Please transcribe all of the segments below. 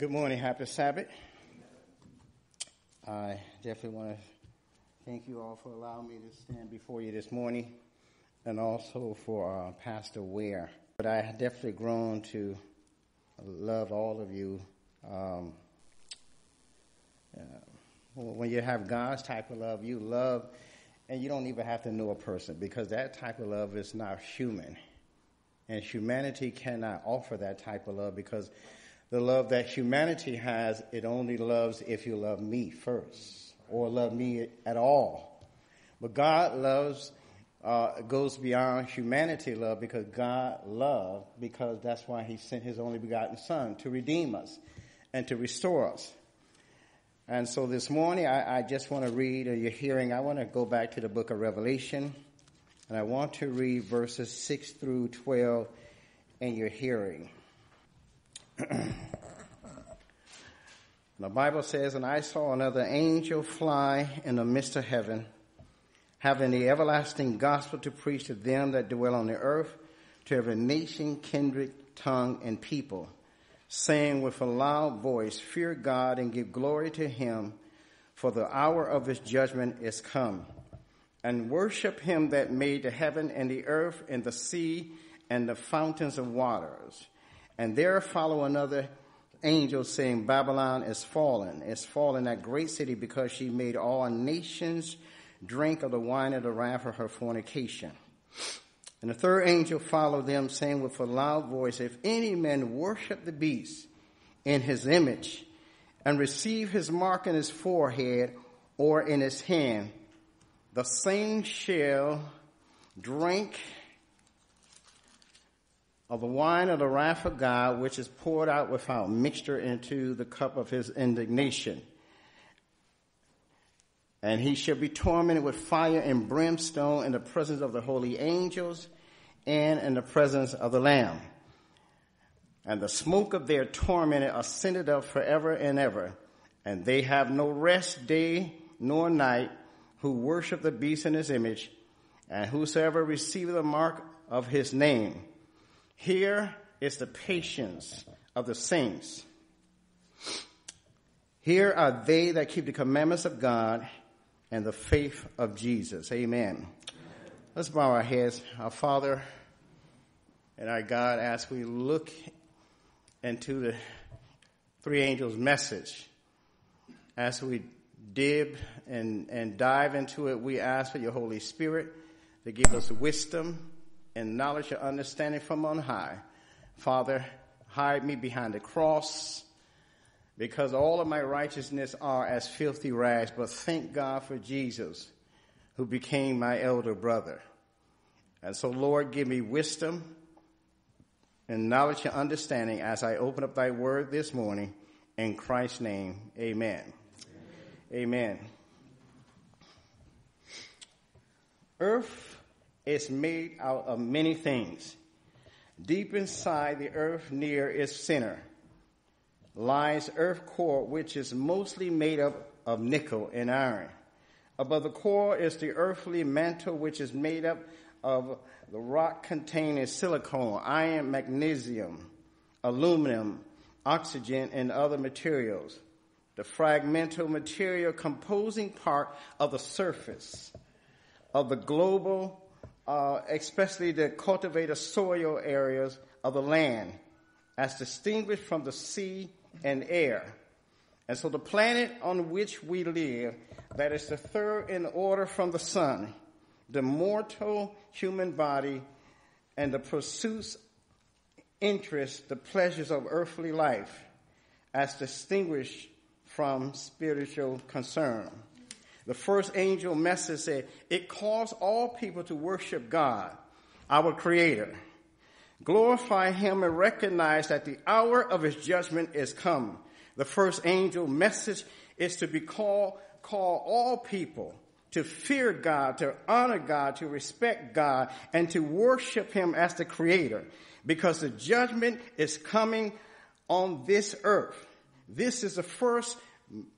Good morning, happy Sabbath. I definitely want to thank you all for allowing me to stand before you this morning and also for uh, Pastor Ware. But I have definitely grown to love all of you. Um, uh, when you have God's type of love, you love, and you don't even have to know a person because that type of love is not human. And humanity cannot offer that type of love because the love that humanity has, it only loves if you love me first or love me at all. But God loves, uh, goes beyond humanity love because God loved, because that's why he sent his only begotten son to redeem us and to restore us. And so this morning, I, I just want to read, or you're hearing, I want to go back to the book of Revelation, and I want to read verses 6 through 12 in your hearing. The Bible says, And I saw another angel fly in the midst of heaven, having the everlasting gospel to preach to them that dwell on the earth, to every nation, kindred, tongue, and people, saying with a loud voice, Fear God and give glory to him, for the hour of his judgment is come. And worship him that made the heaven and the earth and the sea and the fountains of waters and there follow another angel saying, Babylon is fallen, is fallen, that great city, because she made all nations drink of the wine of the wrath of her fornication. And the third angel followed them, saying with a loud voice, If any man worship the beast in his image, and receive his mark in his forehead or in his hand, the same shall drink of the wine of the wrath of God, which is poured out without mixture into the cup of his indignation. And he shall be tormented with fire and brimstone in the presence of the holy angels and in the presence of the Lamb. And the smoke of their torment ascended up forever and ever. And they have no rest day nor night who worship the beast in his image and whosoever receiveth the mark of his name. Here is the patience of the saints. Here are they that keep the commandments of God and the faith of Jesus. Amen. Let's bow our heads. Our Father and our God, as we look into the three angels' message, as we dib and, and dive into it, we ask for your Holy Spirit to give us wisdom and knowledge and understanding from on high. Father, hide me behind the cross because all of my righteousness are as filthy rags, but thank God for Jesus who became my elder brother. And so Lord, give me wisdom and knowledge and understanding as I open up thy word this morning. In Christ's name, amen. Amen. amen. Earth is made out of many things. Deep inside the earth near its center lies earth core, which is mostly made up of nickel and iron. Above the core is the earthly mantle, which is made up of the rock containing silicon, iron, magnesium, aluminum, oxygen, and other materials. The fragmental material composing part of the surface of the global uh, especially the cultivated soil areas of the land, as distinguished from the sea and air. And so the planet on which we live, that is the third in order from the sun, the mortal human body, and the pursuits, interests, the pleasures of earthly life, as distinguished from spiritual concern the first angel message said, it calls all people to worship God, our creator. Glorify him and recognize that the hour of his judgment is come. The first angel message is to be called, call all people to fear God, to honor God, to respect God, and to worship him as the creator because the judgment is coming on this earth. This is the first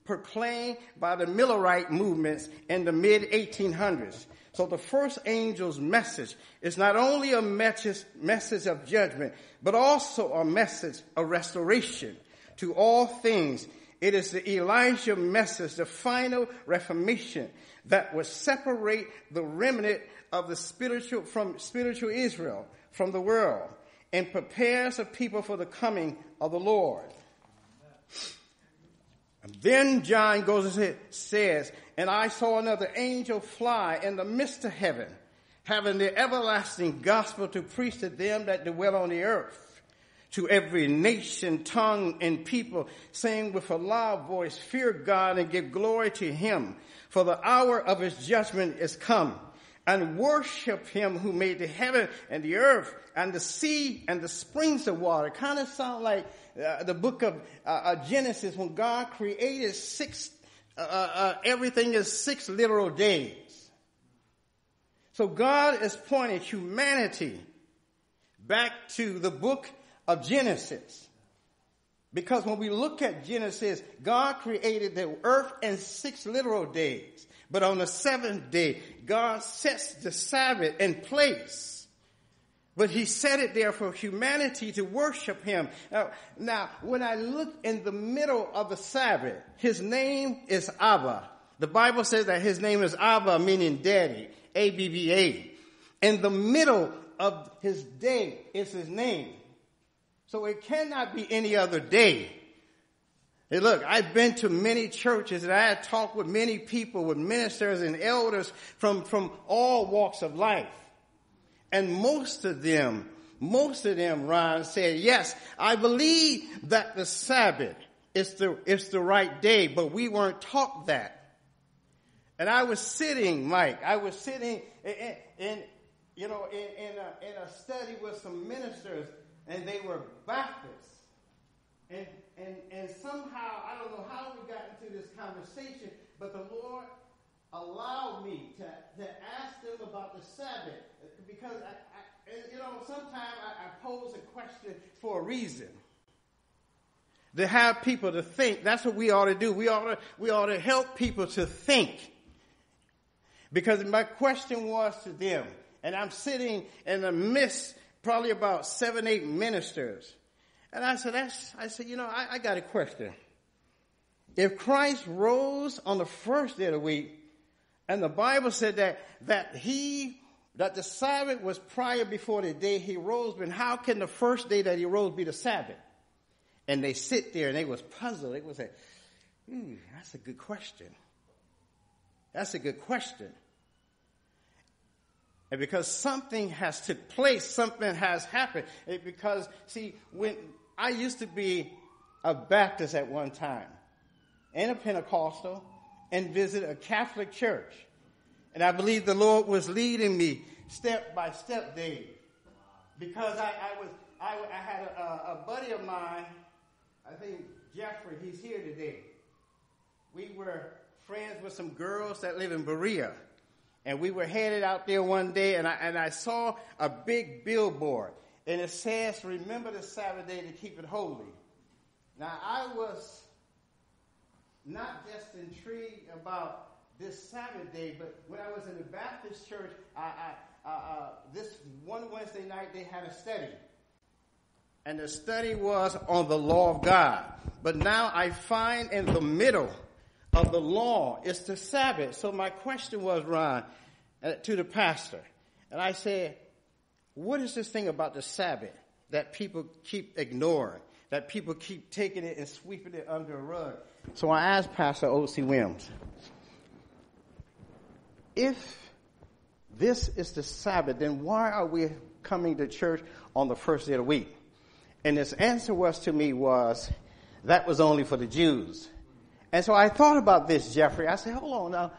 proclaimed by the Millerite movements in the mid 1800s. So the first angel's message is not only a message, of judgment, but also a message of restoration. to all things. It is the Elijah message, the final reformation that will separate the remnant of the spiritual from spiritual Israel from the world and prepares a people for the coming of the Lord. And then John goes and says, and I saw another angel fly in the midst of heaven, having the everlasting gospel to preach to them that dwell on the earth, to every nation, tongue, and people, saying with a loud voice, fear God and give glory to him, for the hour of his judgment is come and worship him who made the heaven and the earth and the sea and the springs of water. Kind of sound like uh, the book of uh, uh, Genesis when God created six, uh, uh, uh, everything is six literal days. So God is pointing humanity back to the book of Genesis. Because when we look at Genesis, God created the earth in six literal days. But on the seventh day, God sets the Sabbath in place. But he set it there for humanity to worship him. Now, now, when I look in the middle of the Sabbath, his name is Abba. The Bible says that his name is Abba, meaning daddy, A-B-B-A. In the middle of his day is his name. So it cannot be any other day. Hey, look, I've been to many churches and I have talked with many people, with ministers and elders from, from all walks of life. And most of them, most of them, Ron, said, yes, I believe that the Sabbath is the, is the right day, but we weren't taught that. And I was sitting, Mike, I was sitting in, in you know, in, in, a, in a study with some ministers and they were Baptists. And and, and somehow, I don't know how we got into this conversation, but the Lord allowed me to, to ask them about the Sabbath because I, I you know, sometimes I, I pose a question for a reason. To have people to think. That's what we ought to do. We ought to, we ought to help people to think. Because my question was to them, and I'm sitting in the midst, probably about seven, eight ministers. And I said, that's, I said, you know, I, I got a question. If Christ rose on the first day of the week, and the Bible said that, that he, that the Sabbath was prior before the day he rose, but how can the first day that he rose be the Sabbath? And they sit there and they was puzzled. They was say, hmm, that's a good question. That's a good question. And because something has took place, something has happened. It, because, see, when I used to be a Baptist at one time and a Pentecostal and visit a Catholic church. And I believe the Lord was leading me step by step, Dave. Because I, I was, I, I had a, a, buddy of mine, I think Jeffrey, he's here today. We were friends with some girls that live in Berea. And we were headed out there one day and I, and I saw a big billboard. And it says, remember the Sabbath day to keep it holy. Now, I was not just intrigued about this Sabbath day, but when I was in the Baptist church, I, I, uh, this one Wednesday night they had a study. And the study was on the law of God. But now I find in the middle of the law is the Sabbath. So my question was, Ron, uh, to the pastor. And I said, what is this thing about the Sabbath that people keep ignoring, that people keep taking it and sweeping it under a rug? So I asked Pastor O.C. Williams, if this is the Sabbath, then why are we coming to church on the first day of the week? And his answer was to me was, that was only for the Jews. And so I thought about this, Jeffrey. I said, hold on now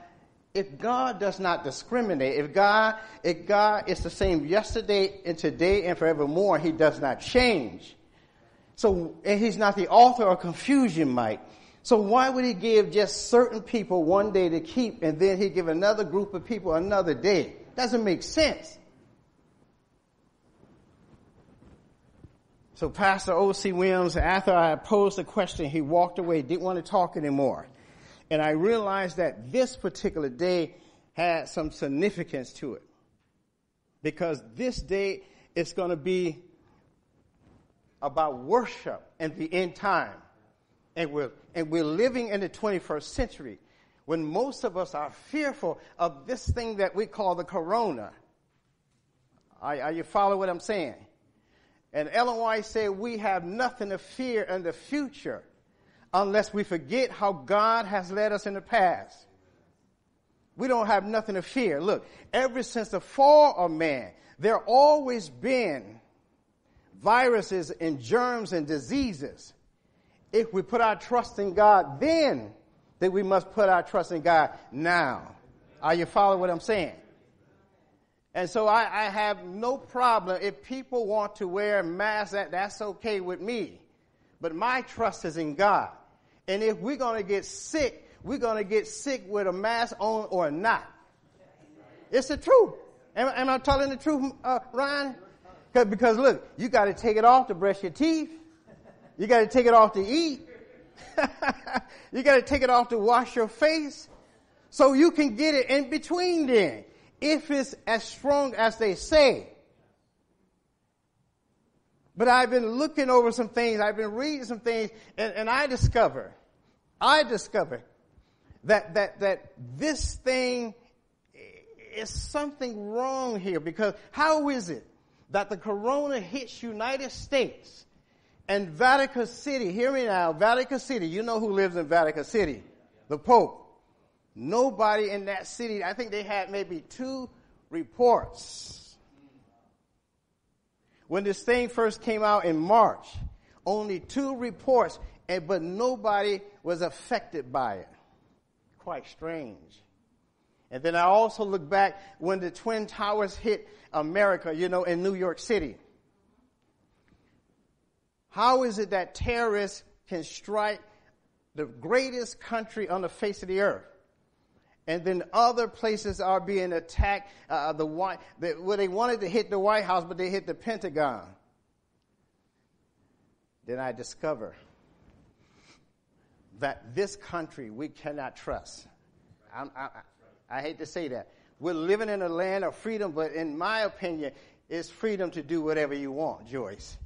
if God does not discriminate, if God, if God is the same yesterday and today and forevermore, He does not change. So, and He's not the author of confusion, Mike. So why would He give just certain people one day to keep and then He give another group of people another day? Doesn't make sense. So Pastor O.C. Williams, after I posed the question, he walked away, didn't want to talk anymore. And I realized that this particular day had some significance to it. Because this day is going to be about worship and the end time. And we're, and we're living in the 21st century when most of us are fearful of this thing that we call the corona. Are, are you follow what I'm saying? And Ellen White said, we have nothing to fear in the future unless we forget how God has led us in the past. We don't have nothing to fear. Look, ever since the fall of man, there always been viruses and germs and diseases. If we put our trust in God then, then we must put our trust in God now. Are you following what I'm saying? And so I, I have no problem if people want to wear masks, that, that's okay with me. But my trust is in God. And if we're going to get sick, we're going to get sick with a mask on or not. It's the truth. Am, am I telling the truth, uh, Ryan? Because look, you got to take it off to brush your teeth. You got to take it off to eat. you got to take it off to wash your face. So you can get it in between then. If it's as strong as they say. But I've been looking over some things, I've been reading some things, and, and I discover, I discover that, that, that this thing is something wrong here because how is it that the corona hits United States and Vatican City, hear me now, Vatican City, you know who lives in Vatican City? The Pope. Nobody in that city, I think they had maybe two reports. When this thing first came out in March, only two reports, and, but nobody was affected by it. Quite strange. And then I also look back when the Twin Towers hit America, you know, in New York City. How is it that terrorists can strike the greatest country on the face of the earth? And then other places are being attacked. Uh, the White, the, well, they wanted to hit the White House, but they hit the Pentagon. Then I discover that this country we cannot trust. I, I, I hate to say that. We're living in a land of freedom, but in my opinion, it's freedom to do whatever you want, Joyce.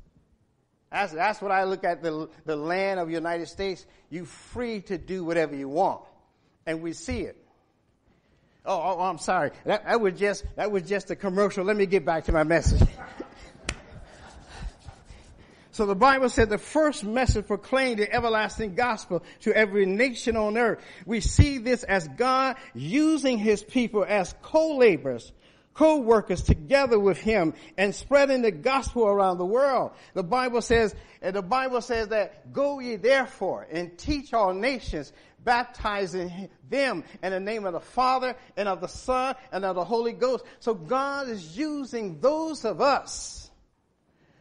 That's, that's what I look at the, the land of the United States. You free to do whatever you want. And we see it. Oh, oh, I'm sorry. That, that was just, that was just a commercial. Let me get back to my message. So the Bible said the first message proclaimed the everlasting gospel to every nation on earth. We see this as God using his people as co-laborers, co-workers together with him and spreading the gospel around the world. The Bible says, and the Bible says that go ye therefore and teach all nations, baptizing them in the name of the Father and of the Son and of the Holy Ghost. So God is using those of us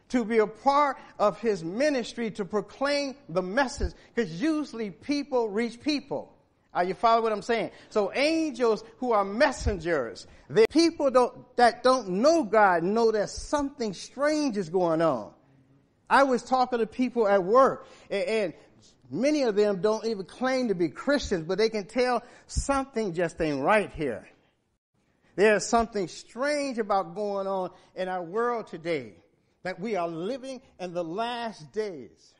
to be a part of his ministry to proclaim the message because usually people reach people. Are you following what I'm saying? So angels who are messengers, the people don't, that don't know God know that something strange is going on. I was talking to people at work and, and many of them don't even claim to be Christians, but they can tell something just ain't right here. There's something strange about going on in our world today that we are living in the last days.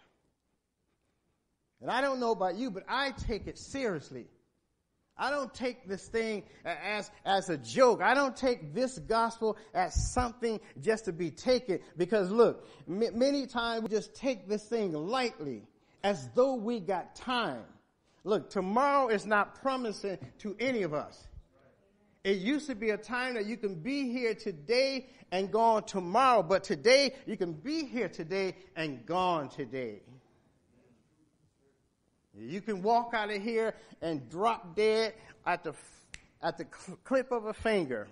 And I don't know about you, but I take it seriously. I don't take this thing as, as a joke. I don't take this gospel as something just to be taken because look, m- many times we just take this thing lightly as though we got time. Look, tomorrow is not promising to any of us. It used to be a time that you can be here today and gone tomorrow, but today you can be here today and gone today. You can walk out of here and drop dead at the, at the clip of a finger.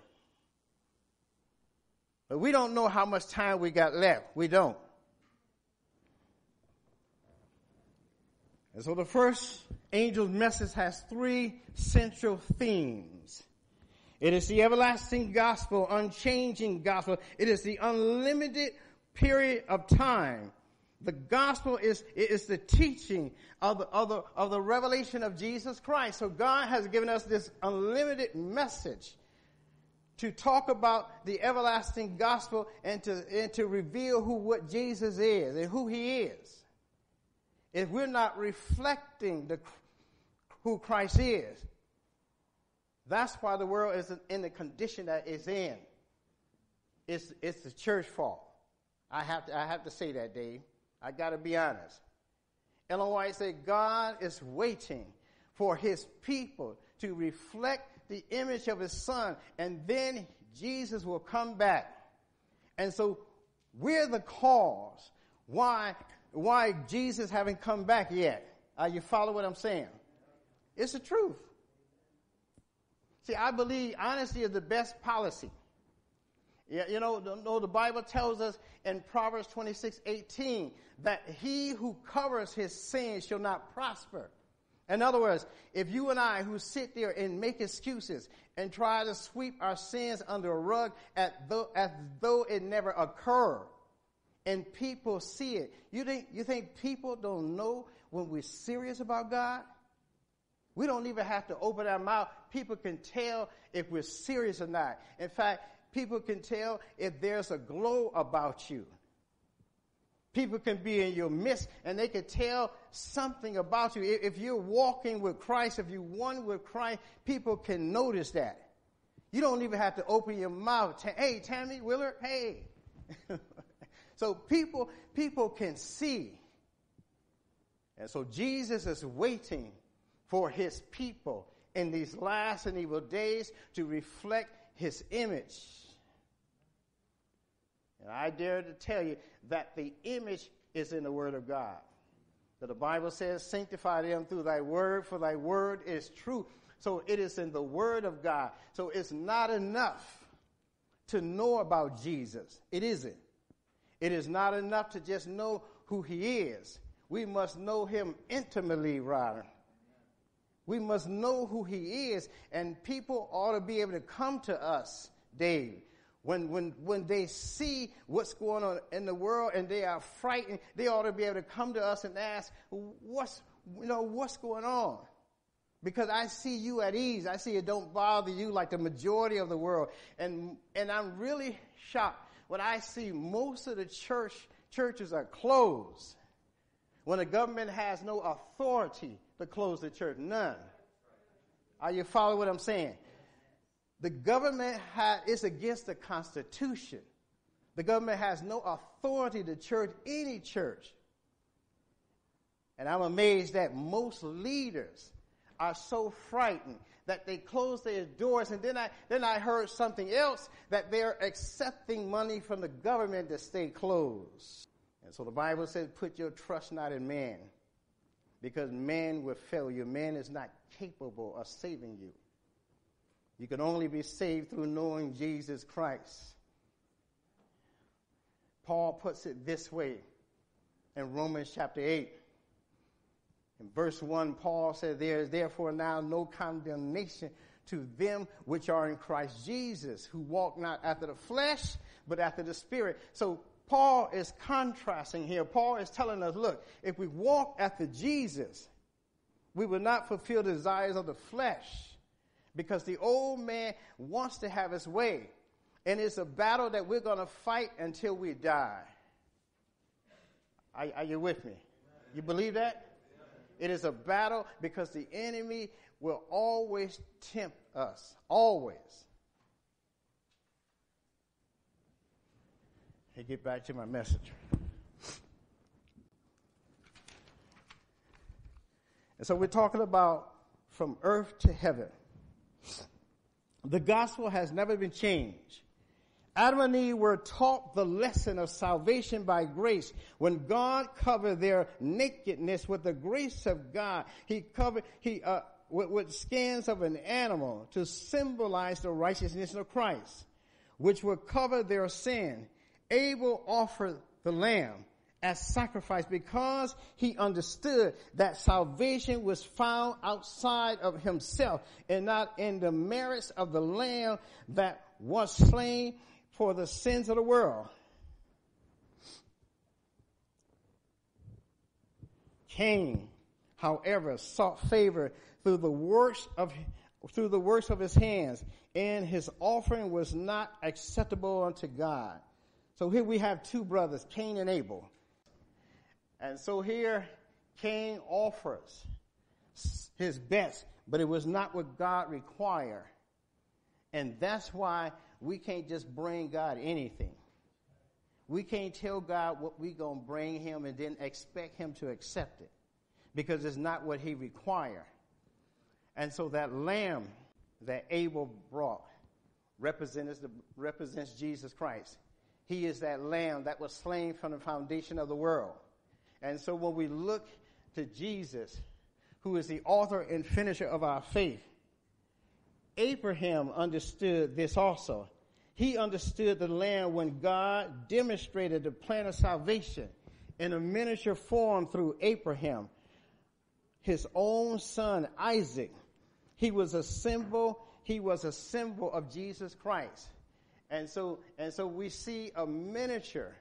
But we don't know how much time we got left. We don't. And so the first angel's message has three central themes. It is the everlasting gospel, unchanging gospel. It is the unlimited period of time. The gospel is, is the teaching of the, of, the, of the revelation of Jesus Christ. So God has given us this unlimited message to talk about the everlasting gospel and to, and to reveal who what Jesus is and who he is. if we're not reflecting the, who Christ is, that's why the world is in the condition that it's in. It's, it's the church fault. I have to, I have to say that, Dave. I got to be honest. Ellen White said, God is waiting for his people to reflect the image of his son, and then Jesus will come back. And so we're the cause why, why Jesus haven't come back yet. Uh, you follow what I'm saying? It's the truth. See, I believe honesty is the best policy. Yeah, you know, no, the Bible tells us in Proverbs 26, 18, that he who covers his sins shall not prosper. In other words, if you and I who sit there and make excuses and try to sweep our sins under a rug as though, as though it never occurred, and people see it, you think, you think people don't know when we're serious about God? We don't even have to open our mouth. People can tell if we're serious or not. In fact, people can tell if there's a glow about you. People can be in your midst and they can tell something about you. If you're walking with Christ, if you're one with Christ, people can notice that. You don't even have to open your mouth. Hey, Tammy Willard, hey. so people, people can see. And so Jesus is waiting for his people in these last and evil days to reflect his image. And I dare to tell you that the image is in the Word of God. That the Bible says, sanctify them through thy word, for thy word is true. So it is in the Word of God. So it's not enough to know about Jesus. It isn't. It is not enough to just know who he is. We must know him intimately, rather. We must know who he is, and people ought to be able to come to us daily when, when, when they see what's going on in the world and they are frightened, they ought to be able to come to us and ask, what's, you know, what's going on? Because I see you at ease. I see it don't bother you like the majority of the world. And, and I'm really shocked when I see most of the church, churches are closed. When the government has no authority to close the church. None. Are you following what I'm saying? The government ha- is against the Constitution. The government has no authority to church any church. And I'm amazed that most leaders are so frightened that they close their doors. And then I, then I heard something else that they're accepting money from the government to stay closed. And so the Bible says, put your trust not in man because man will fail you. Man is not capable of saving you. You can only be saved through knowing Jesus Christ. Paul puts it this way in Romans chapter 8. In verse 1, Paul said, There is therefore now no condemnation to them which are in Christ Jesus, who walk not after the flesh, but after the Spirit. So Paul is contrasting here. Paul is telling us, look, if we walk after Jesus, we will not fulfill the desires of the flesh because the old man wants to have his way. And it's a battle that we're going to fight until we die. Are, are, you with me? You believe that? It is a battle because the enemy will always tempt us. Always. Hey, get back to my message. And so we're talking about from earth to heaven. The gospel has never been changed. Adam and Eve were taught the lesson of salvation by grace. When God covered their nakedness with the grace of God, He covered, He, uh, with, with skins of an animal to symbolize the righteousness of Christ, which would cover their sin. Abel offered the lamb as sacrifice because he understood that salvation was found outside of himself and not in the merits of the lamb that was slain for the sins of the world. Cain, however, sought favor through the works of through the works of his hands, and his offering was not acceptable unto God. So here we have two brothers, Cain and Abel. And so here, Cain offers his best, but it was not what God required. And that's why we can't just bring God anything. We can't tell God what we're going to bring him and then expect him to accept it because it's not what he required. And so that lamb that Abel brought represents, the, represents Jesus Christ. He is that lamb that was slain from the foundation of the world. And so when we look to Jesus, who is the author and finisher of our faith, Abraham understood this also. He understood the lamb when God demonstrated the plan of salvation in a miniature form through Abraham, his own son Isaac. He was a symbol, he was a symbol of Jesus Christ. And so, and so we see a miniature,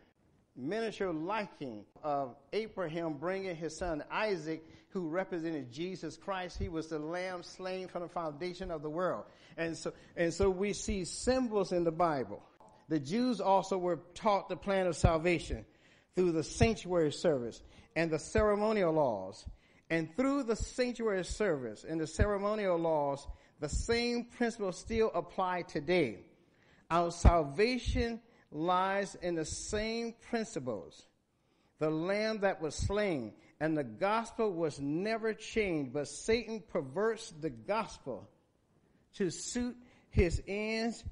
miniature liking of Abraham bringing his son Isaac, who represented Jesus Christ. He was the lamb slain from the foundation of the world. And so, and so we see symbols in the Bible. The Jews also were taught the plan of salvation through the sanctuary service and the ceremonial laws. And through the sanctuary service and the ceremonial laws, the same principles still apply today. Our salvation lies in the same principles. The lamb that was slain and the gospel was never changed, but Satan perverts the gospel to suit his ends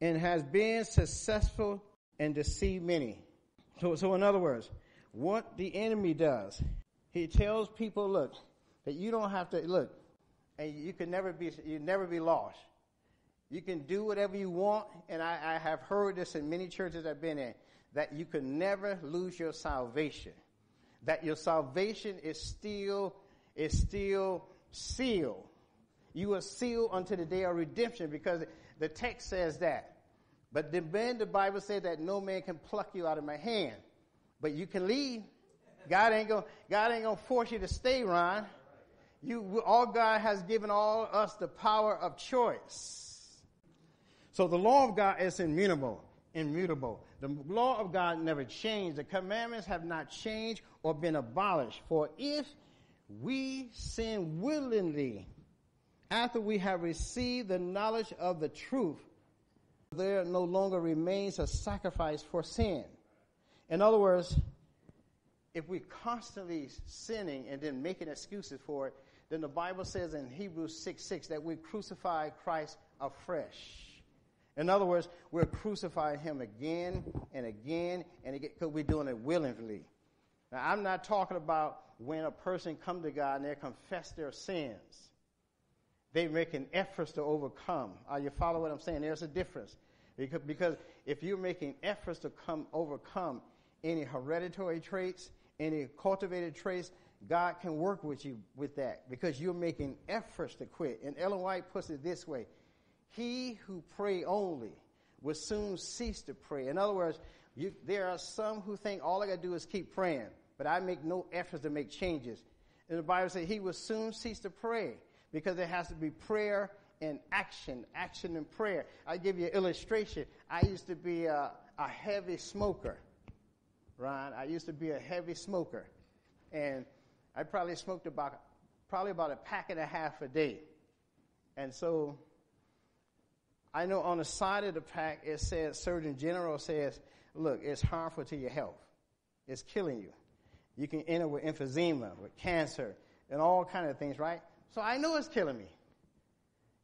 and has been successful and deceived many. So, so in other words, what the enemy does, he tells people, look, that you don't have to, look, and you can never be, you never be lost. You can do whatever you want, and I, I have heard this in many churches I've been in, that you can never lose your salvation. That your salvation is still, is still sealed. You are sealed unto the day of redemption because the text says that. But then the Bible said that no man can pluck you out of my hand. But you can leave. God ain't gonna, God ain't gonna force you to stay, Ron. You, all God has given all us the power of choice. So the law of God is immutable, immutable. The law of God never changed. The commandments have not changed or been abolished. For if we sin willingly after we have received the knowledge of the truth, there no longer remains a sacrifice for sin. In other words, if we're constantly sinning and then making excuses for it, then the Bible says in Hebrews 6 6 that we crucify Christ afresh. In other words, we're crucifying him again and again and again because we're doing it willingly. Now, I'm not talking about when a person come to God and they confess their sins. They making efforts to overcome. Are you follow what I'm saying? There's a difference. Because, because if you're making efforts to come overcome any hereditary traits, any cultivated traits, God can work with you with that because you're making efforts to quit. And Ellen White puts it this way. He who pray only will soon cease to pray. In other words, you, there are some who think all I got to do is keep praying, but I make no efforts to make changes. And the Bible says he will soon cease to pray because there has to be prayer and action, action and prayer. I give you an illustration. I used to be a, a heavy smoker, Ron. I used to be a heavy smoker, and I probably smoked about probably about a pack and a half a day. And so I know on the side of the pack it says, Surgeon General says, look, it's harmful to your health. It's killing you. You can end up with emphysema, with cancer, and all kind of things, right? So I know it's killing me.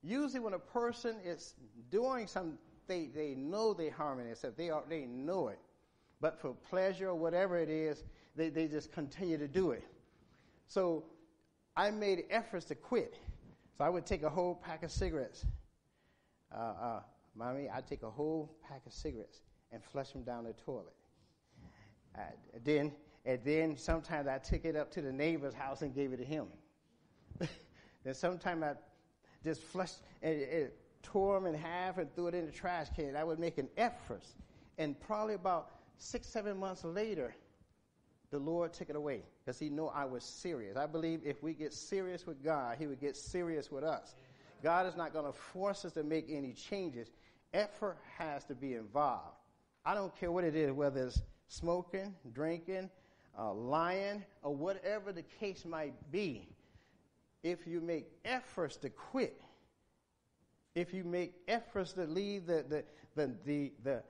Usually when a person is doing something, they, they know they're harming themselves. They, are, they know it. But for pleasure or whatever it is, they, they just continue to do it. So I made efforts to quit. So I would take a whole pack of cigarettes uh, uh, mommy, I take a whole pack of cigarettes and flush them down the toilet. Uh, then, and then sometimes I took it up to the neighbor's house and gave it to him. then sometimes I just flushed and it, tore them in half and threw it in the trash can. I would make an effort. And probably about six, seven months later, the Lord took it away because he knew I was serious. I believe if we get serious with God, he would get serious with us. God is not going to force us to make any changes. Effort has to be involved. I don't care what it is, whether it's smoking, drinking, uh, lying, or whatever the case might be, if you make efforts to quit, if you make efforts to leave the, the, the, the, the,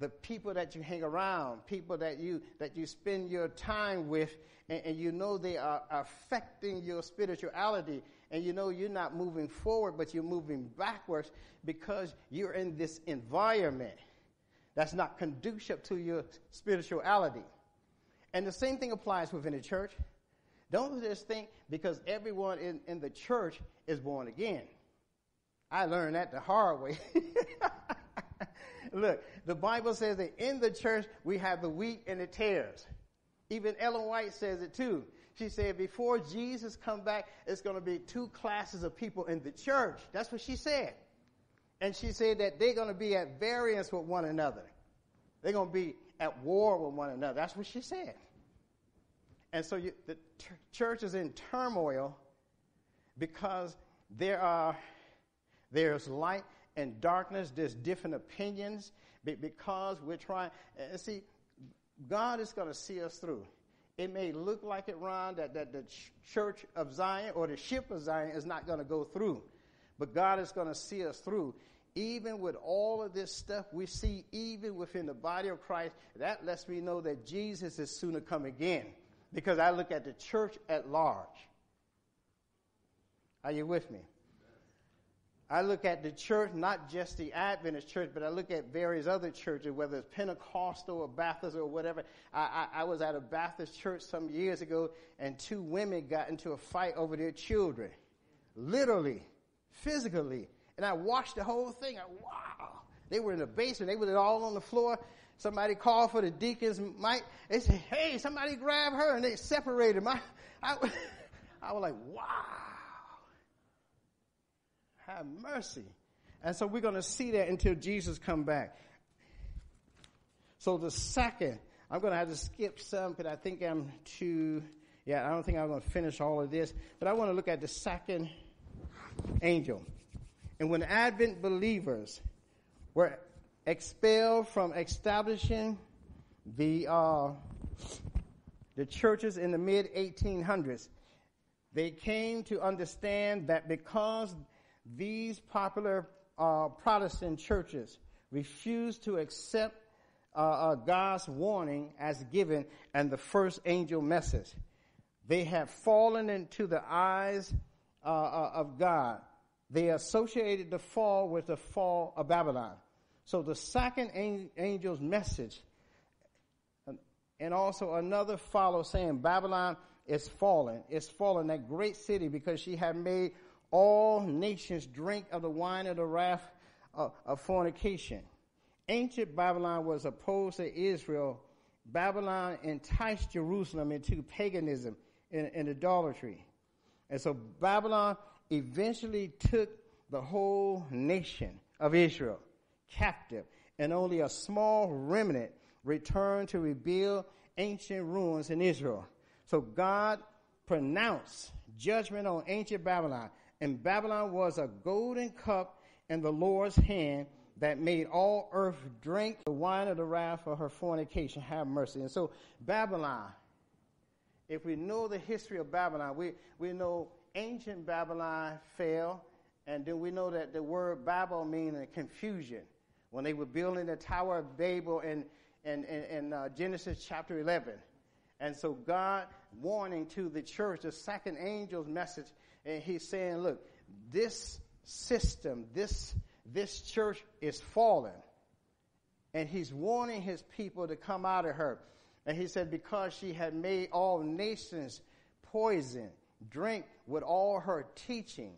the people that you hang around, people that you, that you spend your time with, and, and you know they are affecting your spirituality, and you know you're not moving forward, but you're moving backwards because you're in this environment that's not conducive to your spirituality. And the same thing applies within the church. Don't just think because everyone in, in the church is born again. I learned that the hard way. Look, the Bible says that in the church we have the wheat and the tares. Even Ellen White says it too. She said before Jesus come back, it's going to be two classes of people in the church. That's what she said. And she said that they're going to be at variance with one another. They're going to be at war with one another. That's what she said. And so you, the t- church is in turmoil because there are there's light and darkness. There's different opinions because we're trying. And see, God is going to see us through. It may look like it, Ron, that, that the church of Zion or the ship of Zion is not going to go through. But God is going to see us through. Even with all of this stuff we see, even within the body of Christ, that lets me know that Jesus is soon to come again. Because I look at the church at large. Are you with me? I look at the church, not just the Adventist church, but I look at various other churches, whether it's Pentecostal or Baptist or whatever. I, I, I, was at a Baptist church some years ago, and two women got into a fight over their children. Literally, physically. And I watched the whole thing. I, wow. They were in the basement. They were all on the floor. Somebody called for the deacon's mic. They said, hey, somebody grab her. And they separated. My, I, I was like, wow. Have mercy. And so we're going to see that until Jesus come back. So the second, I'm going to have to skip some because I think I'm too, yeah, I don't think I'm going to finish all of this, but I want to look at the second angel. And when Advent believers were expelled from establishing the, uh, the churches in the mid 1800s, they came to understand that because these popular uh, Protestant churches refuse to accept uh, uh, God's warning as given and the first angel message. They have fallen into the eyes uh, uh, of God. They associated the fall with the fall of Babylon. So the second angel's message, and also another follow saying Babylon is fallen. It's fallen, that great city, because she had made all nations drink of the wine of the wrath of, of fornication. Ancient Babylon was opposed to Israel. Babylon enticed Jerusalem into paganism and, and idolatry. And so Babylon eventually took the whole nation of Israel captive, and only a small remnant returned to rebuild ancient ruins in Israel. So God pronounced judgment on ancient Babylon and Babylon was a golden cup in the Lord's hand that made all earth drink the wine of the wrath of her fornication. Have mercy. And so Babylon, if we know the history of Babylon, we, we know ancient Babylon fell, and then we know that the word Babel means confusion. When they were building the Tower of Babel in, in, in, in uh, Genesis chapter 11. And so God warning to the church, the second angel's message and he's saying, look, this system, this, this church is fallen. And he's warning his people to come out of her. And he said, because she had made all nations poison, drink with all her teaching.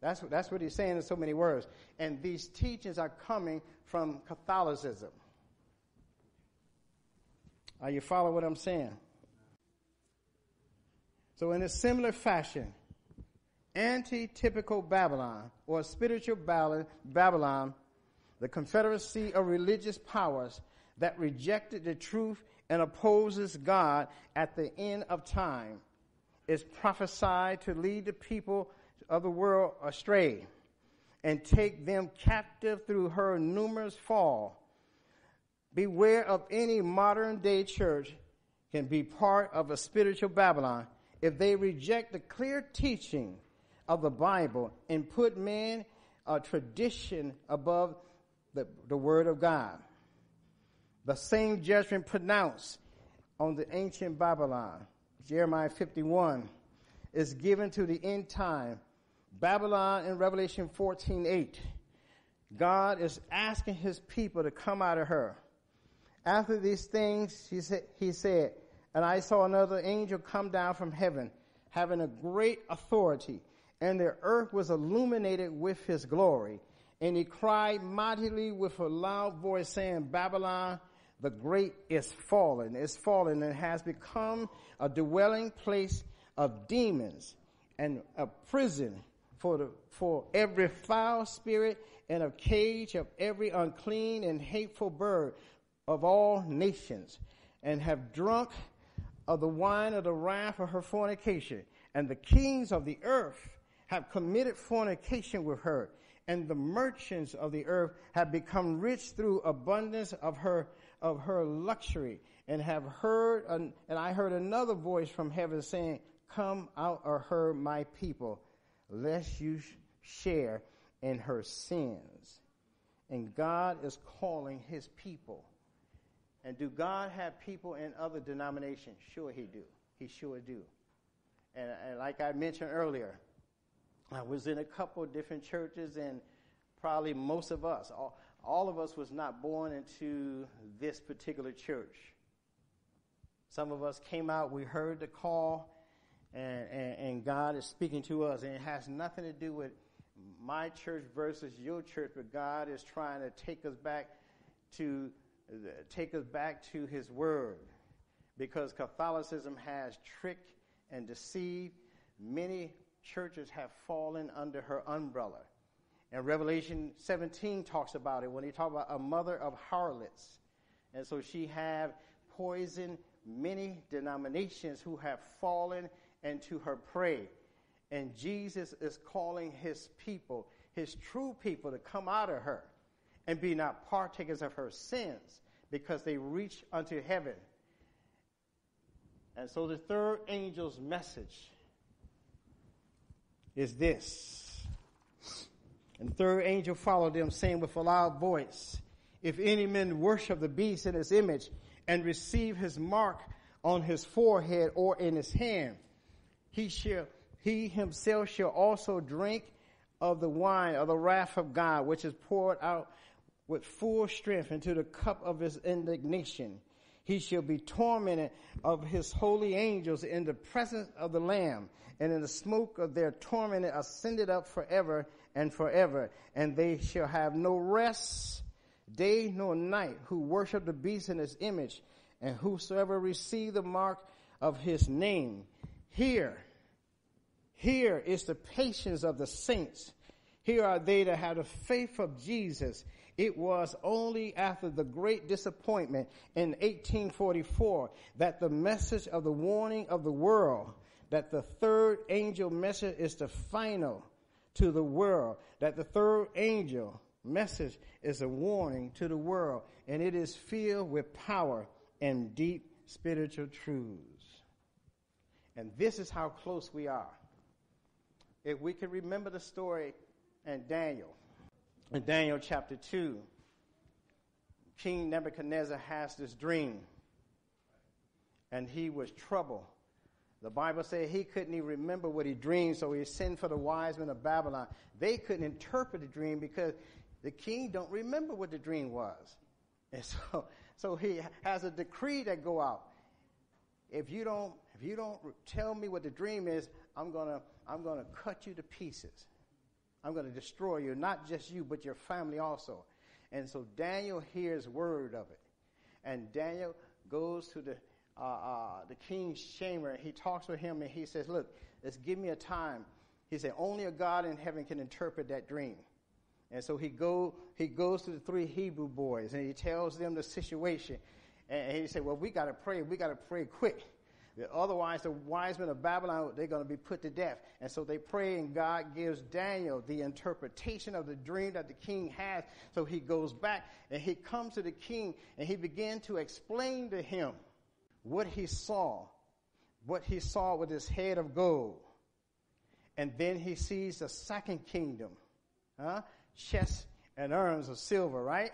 That's what, that's what he's saying in so many words. And these teachings are coming from Catholicism. Are you following what I'm saying? So in a similar fashion, anti-typical Babylon or spiritual Babylon, the confederacy of religious powers that rejected the truth and opposes God at the end of time is prophesied to lead the people of the world astray and take them captive through her numerous fall. Beware of any modern day church can be part of a spiritual Babylon if they reject the clear teaching of the Bible and put man a uh, tradition above the, the word of God. The same judgment pronounced on the ancient Babylon, Jeremiah 51, is given to the end time. Babylon in Revelation 14, 8. God is asking his people to come out of her. After these things, he said, he said, and I saw another angel come down from heaven, having a great authority, and the earth was illuminated with his glory. And he cried mightily with a loud voice saying, Babylon the great is fallen, is fallen and has become a dwelling place of demons and a prison for the, for every foul spirit and a cage of every unclean and hateful bird of all nations and have drunk of the wine of the wrath of her fornication and the kings of the earth have committed fornication with her and the merchants of the earth have become rich through abundance of her of her luxury and have heard and I heard another voice from heaven saying come out of her my people lest you share in her sins. And God is calling his people. And do God have people in other denominations? Sure he do. He sure do. And, and like I mentioned earlier I was in a couple of different churches, and probably most of us, all, all of us, was not born into this particular church. Some of us came out, we heard the call, and, and, and God is speaking to us, and it has nothing to do with my church versus your church, but God is trying to take us back to take us back to His Word, because Catholicism has tricked and deceived many churches have fallen under her umbrella. And Revelation 17 talks about it when he talks about a mother of harlots. And so she have poisoned many denominations who have fallen into her prey. And Jesus is calling his people, his true people, to come out of her and be not partakers of her sins because they reach unto heaven. And so the third angel's message is this. And the third angel followed them, saying with a loud voice, If any man worship the beast in his image and receive his mark on his forehead or in his hand, he shall, he himself shall also drink of the wine of the wrath of God, which is poured out with full strength into the cup of his indignation. He shall be tormented of his holy angels in the presence of the Lamb, and in the smoke of their torment ascended up forever and forever. And they shall have no rest, day nor night, who worship the beast in his image, and whosoever receive the mark of his name. Here, here is the patience of the saints. Here are they that have the faith of Jesus it was only after the great disappointment in 1844 that the message of the warning of the world, that the third angel message is the final to the world, that the third angel message is a warning to the world, and it is filled with power and deep spiritual truths. And this is how close we are. If we can remember the story and Daniel, in Daniel chapter 2, King Nebuchadnezzar has this dream and he was troubled. The Bible says he couldn't even remember what he dreamed, so he sent for the wise men of Babylon. They couldn't interpret the dream because the king don't remember what the dream was. And so, so he has a decree that go out. If you don't, if you don't tell me what the dream is, I'm gonna, I'm gonna cut you to pieces. I'm going to destroy you, not just you, but your family also. And so Daniel hears word of it. And Daniel goes to the, uh, uh, the king's chamber he talks with him and he says, look, let's give me a time. He said, only a God in heaven can interpret that dream. And so he go, he goes to the three Hebrew boys and he tells them the situation. And he said, well, we got to pray. We got to pray quick. Otherwise, the wise men of Babylon, they're going to be put to death. And so they pray, and God gives Daniel the interpretation of the dream that the king has. So he goes back and he comes to the king and he began to explain to him what he saw, what he saw with his head of gold. And then he sees the second kingdom, huh? chests and urns of silver, right?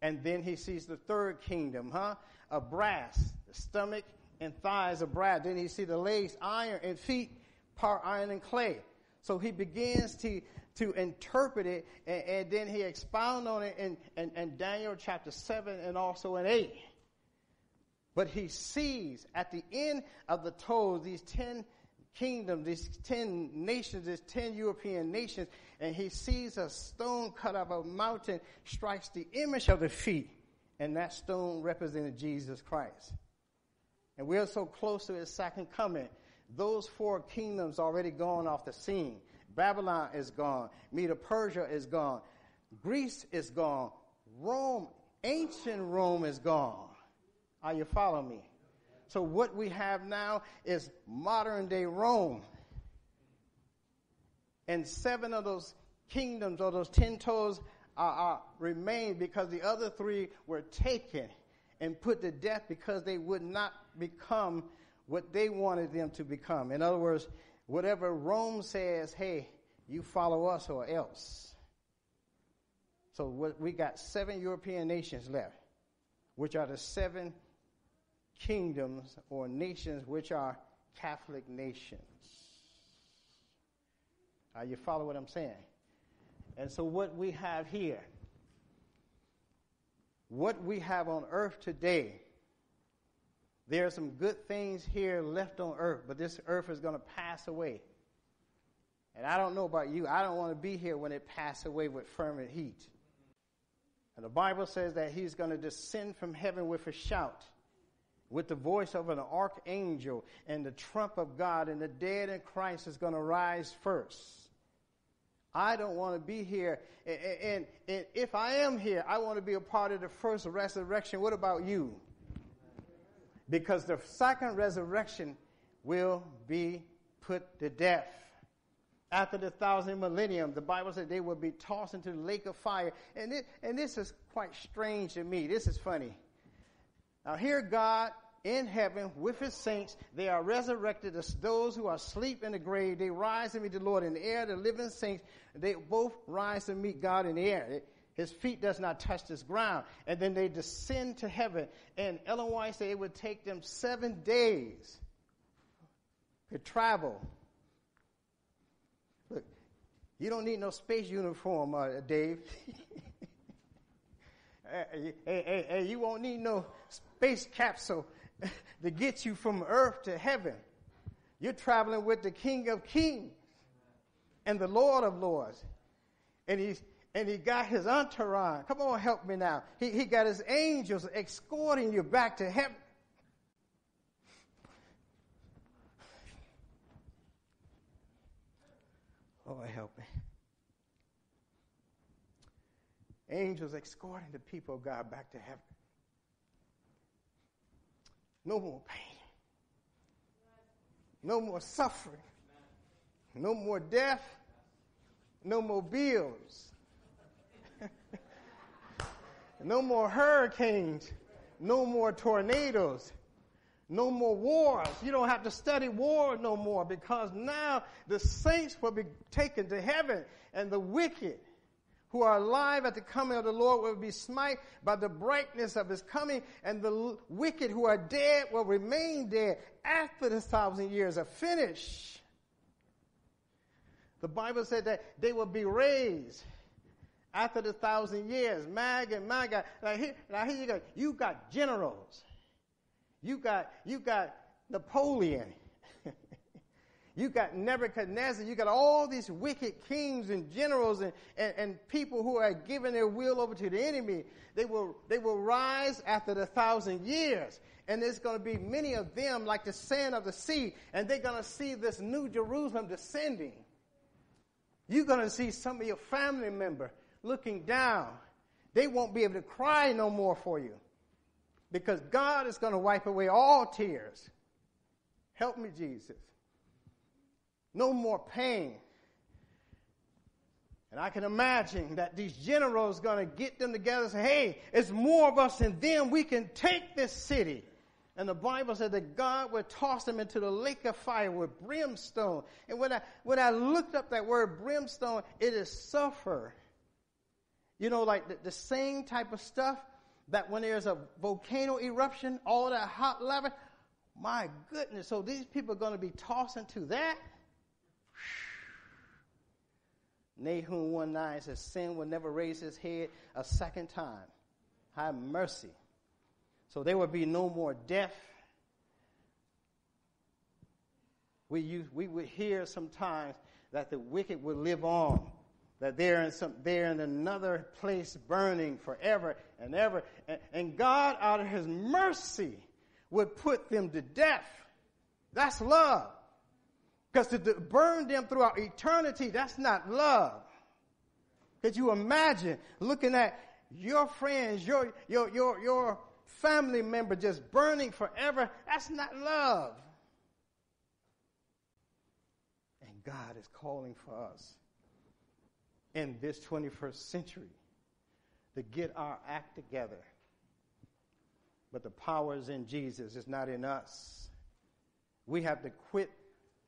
And then he sees the third kingdom, huh? Of brass, the stomach and thighs of brass. Then he sees the legs iron and feet part iron and clay. So he begins to, to interpret it and, and then he expound on it in, in, in Daniel chapter 7 and also in 8. But he sees at the end of the toes these 10 kingdoms, these 10 nations, these 10 European nations, and he sees a stone cut out of a mountain strikes the image of the feet, and that stone represented Jesus Christ. And we're so close to his second coming. Those four kingdoms already gone off the scene. Babylon is gone. Medo Persia is gone. Greece is gone. Rome, ancient Rome is gone. Are you following me? So what we have now is modern day Rome. And seven of those kingdoms or those ten toes are, are, remain because the other three were taken and put to death because they would not become what they wanted them to become. In other words, whatever Rome says, hey, you follow us or else. So we got seven European nations left, which are the seven kingdoms or nations which are Catholic nations. Uh, you follow what I'm saying? And so, what we have here, what we have on earth today, there are some good things here left on earth, but this earth is going to pass away. And I don't know about you, I don't want to be here when it passes away with fervent heat. And the Bible says that he's going to descend from heaven with a shout with the voice of an archangel and the trump of God, and the dead in Christ is going to rise first. I don't want to be here. And, and, and, if I am here, I want to be a part of the first resurrection. What about you? Because the second resurrection will be put to death. After the thousand millennium, the Bible said they will be tossed into the lake of fire. And, it, and this is quite strange to me. This is funny. Now, here God in heaven with his saints. They are resurrected as those who are asleep in the grave. They rise to meet the Lord in the air. The living saints, they both rise to meet God in the air. His feet does not touch this ground. And then they descend to heaven. And Ellen White said it would take them seven days to travel. Look, you don't need no space uniform, uh, Dave. hey, hey, hey, you won't need no space capsule to get you from earth to heaven. You're traveling with the King of Kings and the Lord of Lords. And he's and he got his entourage. Come on, help me now. He, he got his angels escorting you back to heaven. Lord, help me. Angels escorting the people of God back to heaven. No more pain. No more suffering. No more death. No more bills. no more hurricanes. No more tornadoes. No more wars. You don't have to study war no more because now the saints will be taken to heaven and the wicked who are alive at the coming of the Lord will be smite by the brightness of his coming, and the wicked who are dead will remain dead after the thousand years are finished. The Bible said that they will be raised after the thousand years. Mag and Mag. Now here, now here you go. You got generals. You got, you got Napoleon. You got Nebuchadnezzar. You got all these wicked kings and generals and, and, and, people who are giving their will over to the enemy. They will, they will rise after the thousand years. And there's going to be many of them like the sand of the sea. And they're going to see this new Jerusalem descending. You're going to see some of your family member looking down. They won't be able to cry no more for you. Because God is going to wipe away all tears. Help me, Jesus. No more pain. And I can imagine that these generals going to get them together and say, hey, it's more of us than them. We can take this city. And the Bible said that God would toss them into the lake of fire with brimstone. And when I, when I looked up that word brimstone, it is sulfur. You know, like the, the same type of stuff that when there's a volcano eruption, all that hot lava, my goodness. So these people are going to be tossed into that? Nahum 1 9 says, Sin will never raise his head a second time. Have mercy. So there would be no more death. We, use, we would hear sometimes that the wicked would live on, that they're in, some, they're in another place burning forever and ever. And, and God, out of his mercy, would put them to death. That's love. Because to burn them throughout eternity, that's not love. Could you imagine looking at your friends, your, your, your, your family member just burning forever? That's not love. And God is calling for us in this 21st century to get our act together. But the power is in Jesus, it's not in us. We have to quit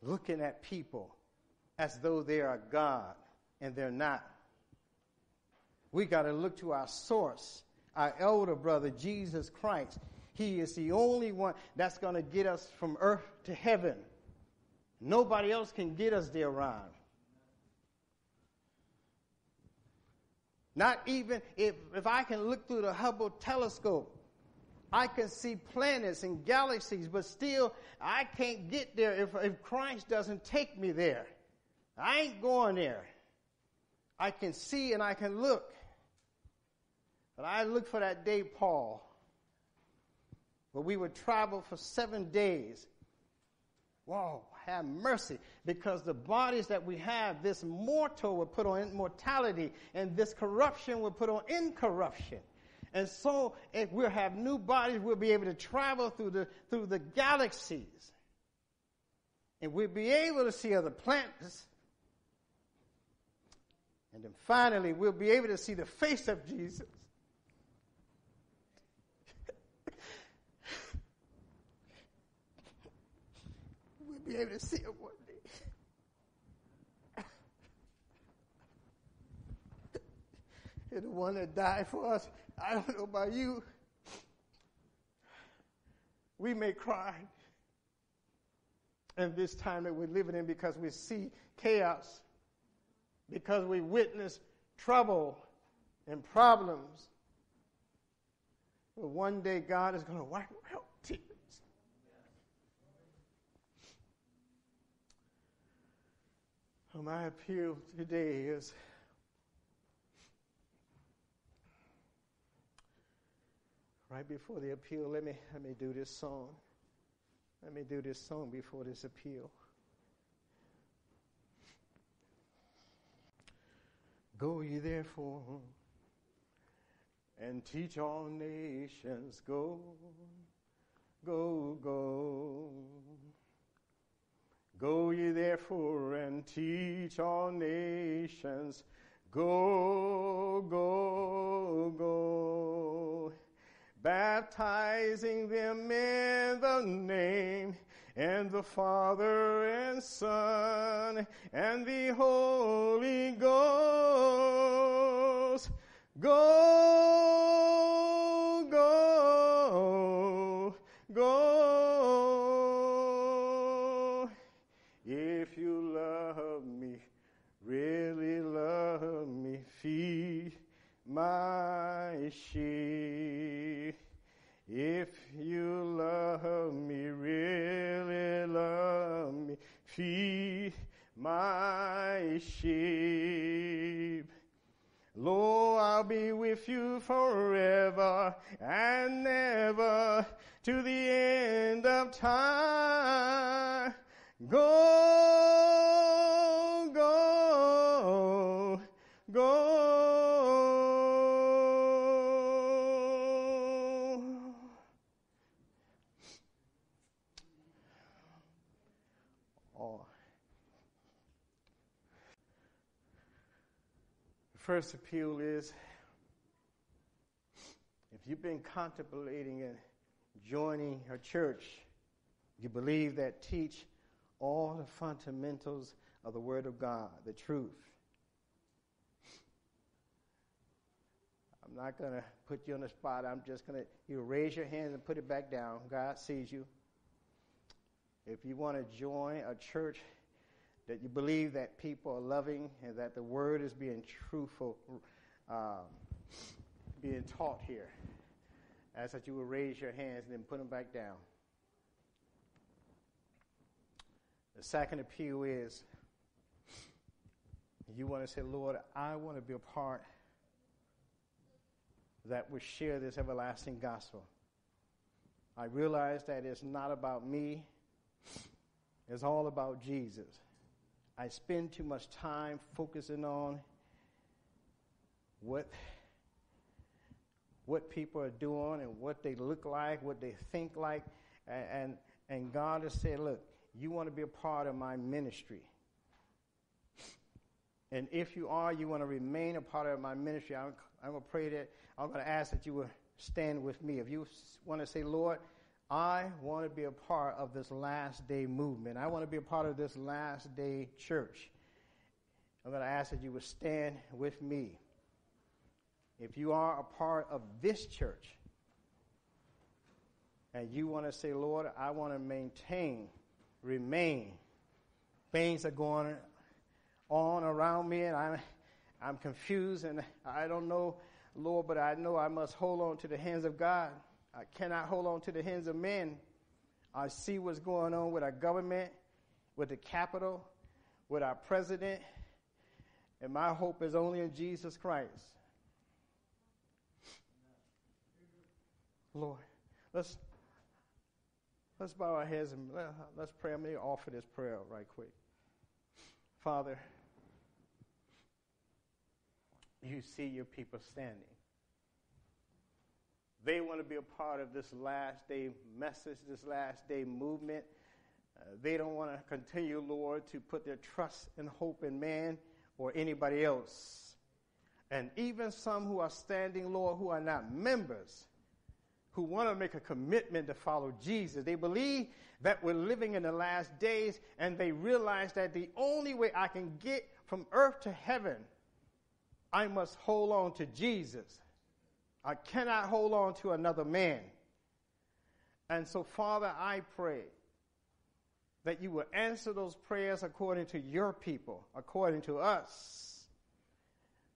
looking at people as though they are God and they're not. We got to look to our source, our elder brother, Jesus Christ. He is the only one that's going to get us from earth to heaven. Nobody else can get us there, Ron. Not even if, if I can look through the Hubble telescope I can see planets and galaxies, but still I can't get there if, if Christ doesn't take me there. I ain't going there. I can see and I can look. But I look for that day, Paul, where we would travel for seven days. Whoa, have mercy. Because the bodies that we have, this mortal will put on immortality, and this corruption will put on incorruption. And so if we'll have new bodies, we'll be able to travel through the, through the galaxies. And we'll be able to see other planets. And then finally, we'll be able to see the face of Jesus. we'll be able to see him one day. and the one that died for us I don't know about you. We may cry in this time that we're living in because we see chaos, because we witness trouble and problems. But one day God is going to wipe out tears. My appeal today is Right before the appeal, let me, let me do this song. Let me do this song before this appeal. Go ye therefore and teach all nations. Go, go, go. Go ye therefore and teach all nations. Go, go, go baptizing them in the name and the Father and Son and the Holy Ghost. Go, go, go. If you love me, really love me, feed my sheep. If you love me, really love me, feed my sheep. Lo, I'll be with you forever and never to the end of time. Go, first appeal is if you've been contemplating in, joining a church you believe that teach all the fundamentals of the Word of God, the truth. I'm not going to put you on the spot. I'm just going to, you raise your hand and put it back down. God sees you. If you want to join a church that you believe that people are loving and that the word is being truthful, um, being taught here, As that you will raise your hands and then put them back down. The second appeal is you want to say, Lord, I want to be a part that will share this everlasting gospel. I realize that it's not about me, it's all about Jesus. I spend too much time focusing on what what people are doing and what they look like, what they think like, and and, and God has said, look, you want to be a part of my ministry. And if you are, you want to remain a part of my ministry, I'm, I'm going to pray that, I'm going to ask that you will stand with me. If you want to say, Lord, I want to be a part of this last day movement. I want to be a part of this last day church. I'm going to ask that you would stand with me. If you are a part of this church and you want to say, Lord, I want to maintain remain. Things are going on around me and I'm, I'm confused and I don't know, Lord, but I know I must hold on to the hands of God. I cannot hold on to the hands of men. I see what's going on with our government, with the capital, with our president, and my hope is only in Jesus Christ. Lord, let's Let's bow our heads and let's pray. I'm going to offer this prayer right quick. Father, you see your people standing. They want to be a part of this last day message, this last day movement. Uh, they don't want to continue, Lord, to put their trust and hope in man or anybody else. And even some who are standing, Lord, who are not members who want to make a commitment to follow Jesus. They believe that we're living in the last days and they realize that the only way I can get from earth to heaven, I must hold on to Jesus. I cannot hold on to another man. And so, Father, I pray that you will answer those prayers according to your people, according to us,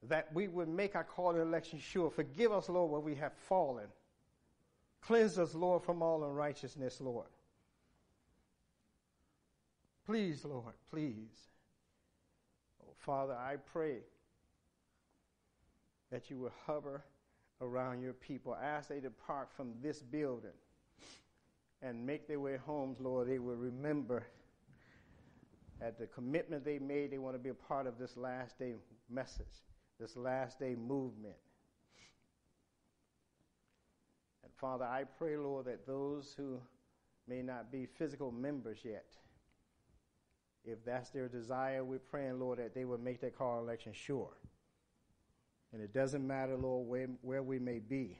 that we would make our call to election sure. Forgive us, Lord, where we have fallen. Cleanse us, Lord, from all unrighteousness, Lord. Please, Lord, please. Oh, Father, I pray that you will hover around your people as they depart from this building and make their way homes, Lord. They will remember at the commitment they made, they want to be a part of this last day message, this last day movement. And Father, I pray, Lord, that those who may not be physical members yet, if that's their desire, we're praying, Lord, that they will make their call election sure. And it doesn't matter, Lord, where, where we may be.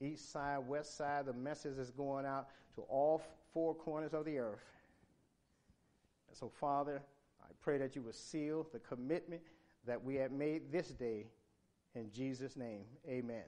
East side, west side, the message is going out to all four corners of the earth. And so, Father, I pray that you will seal the commitment that we have made this day. In Jesus' name, amen. Amen.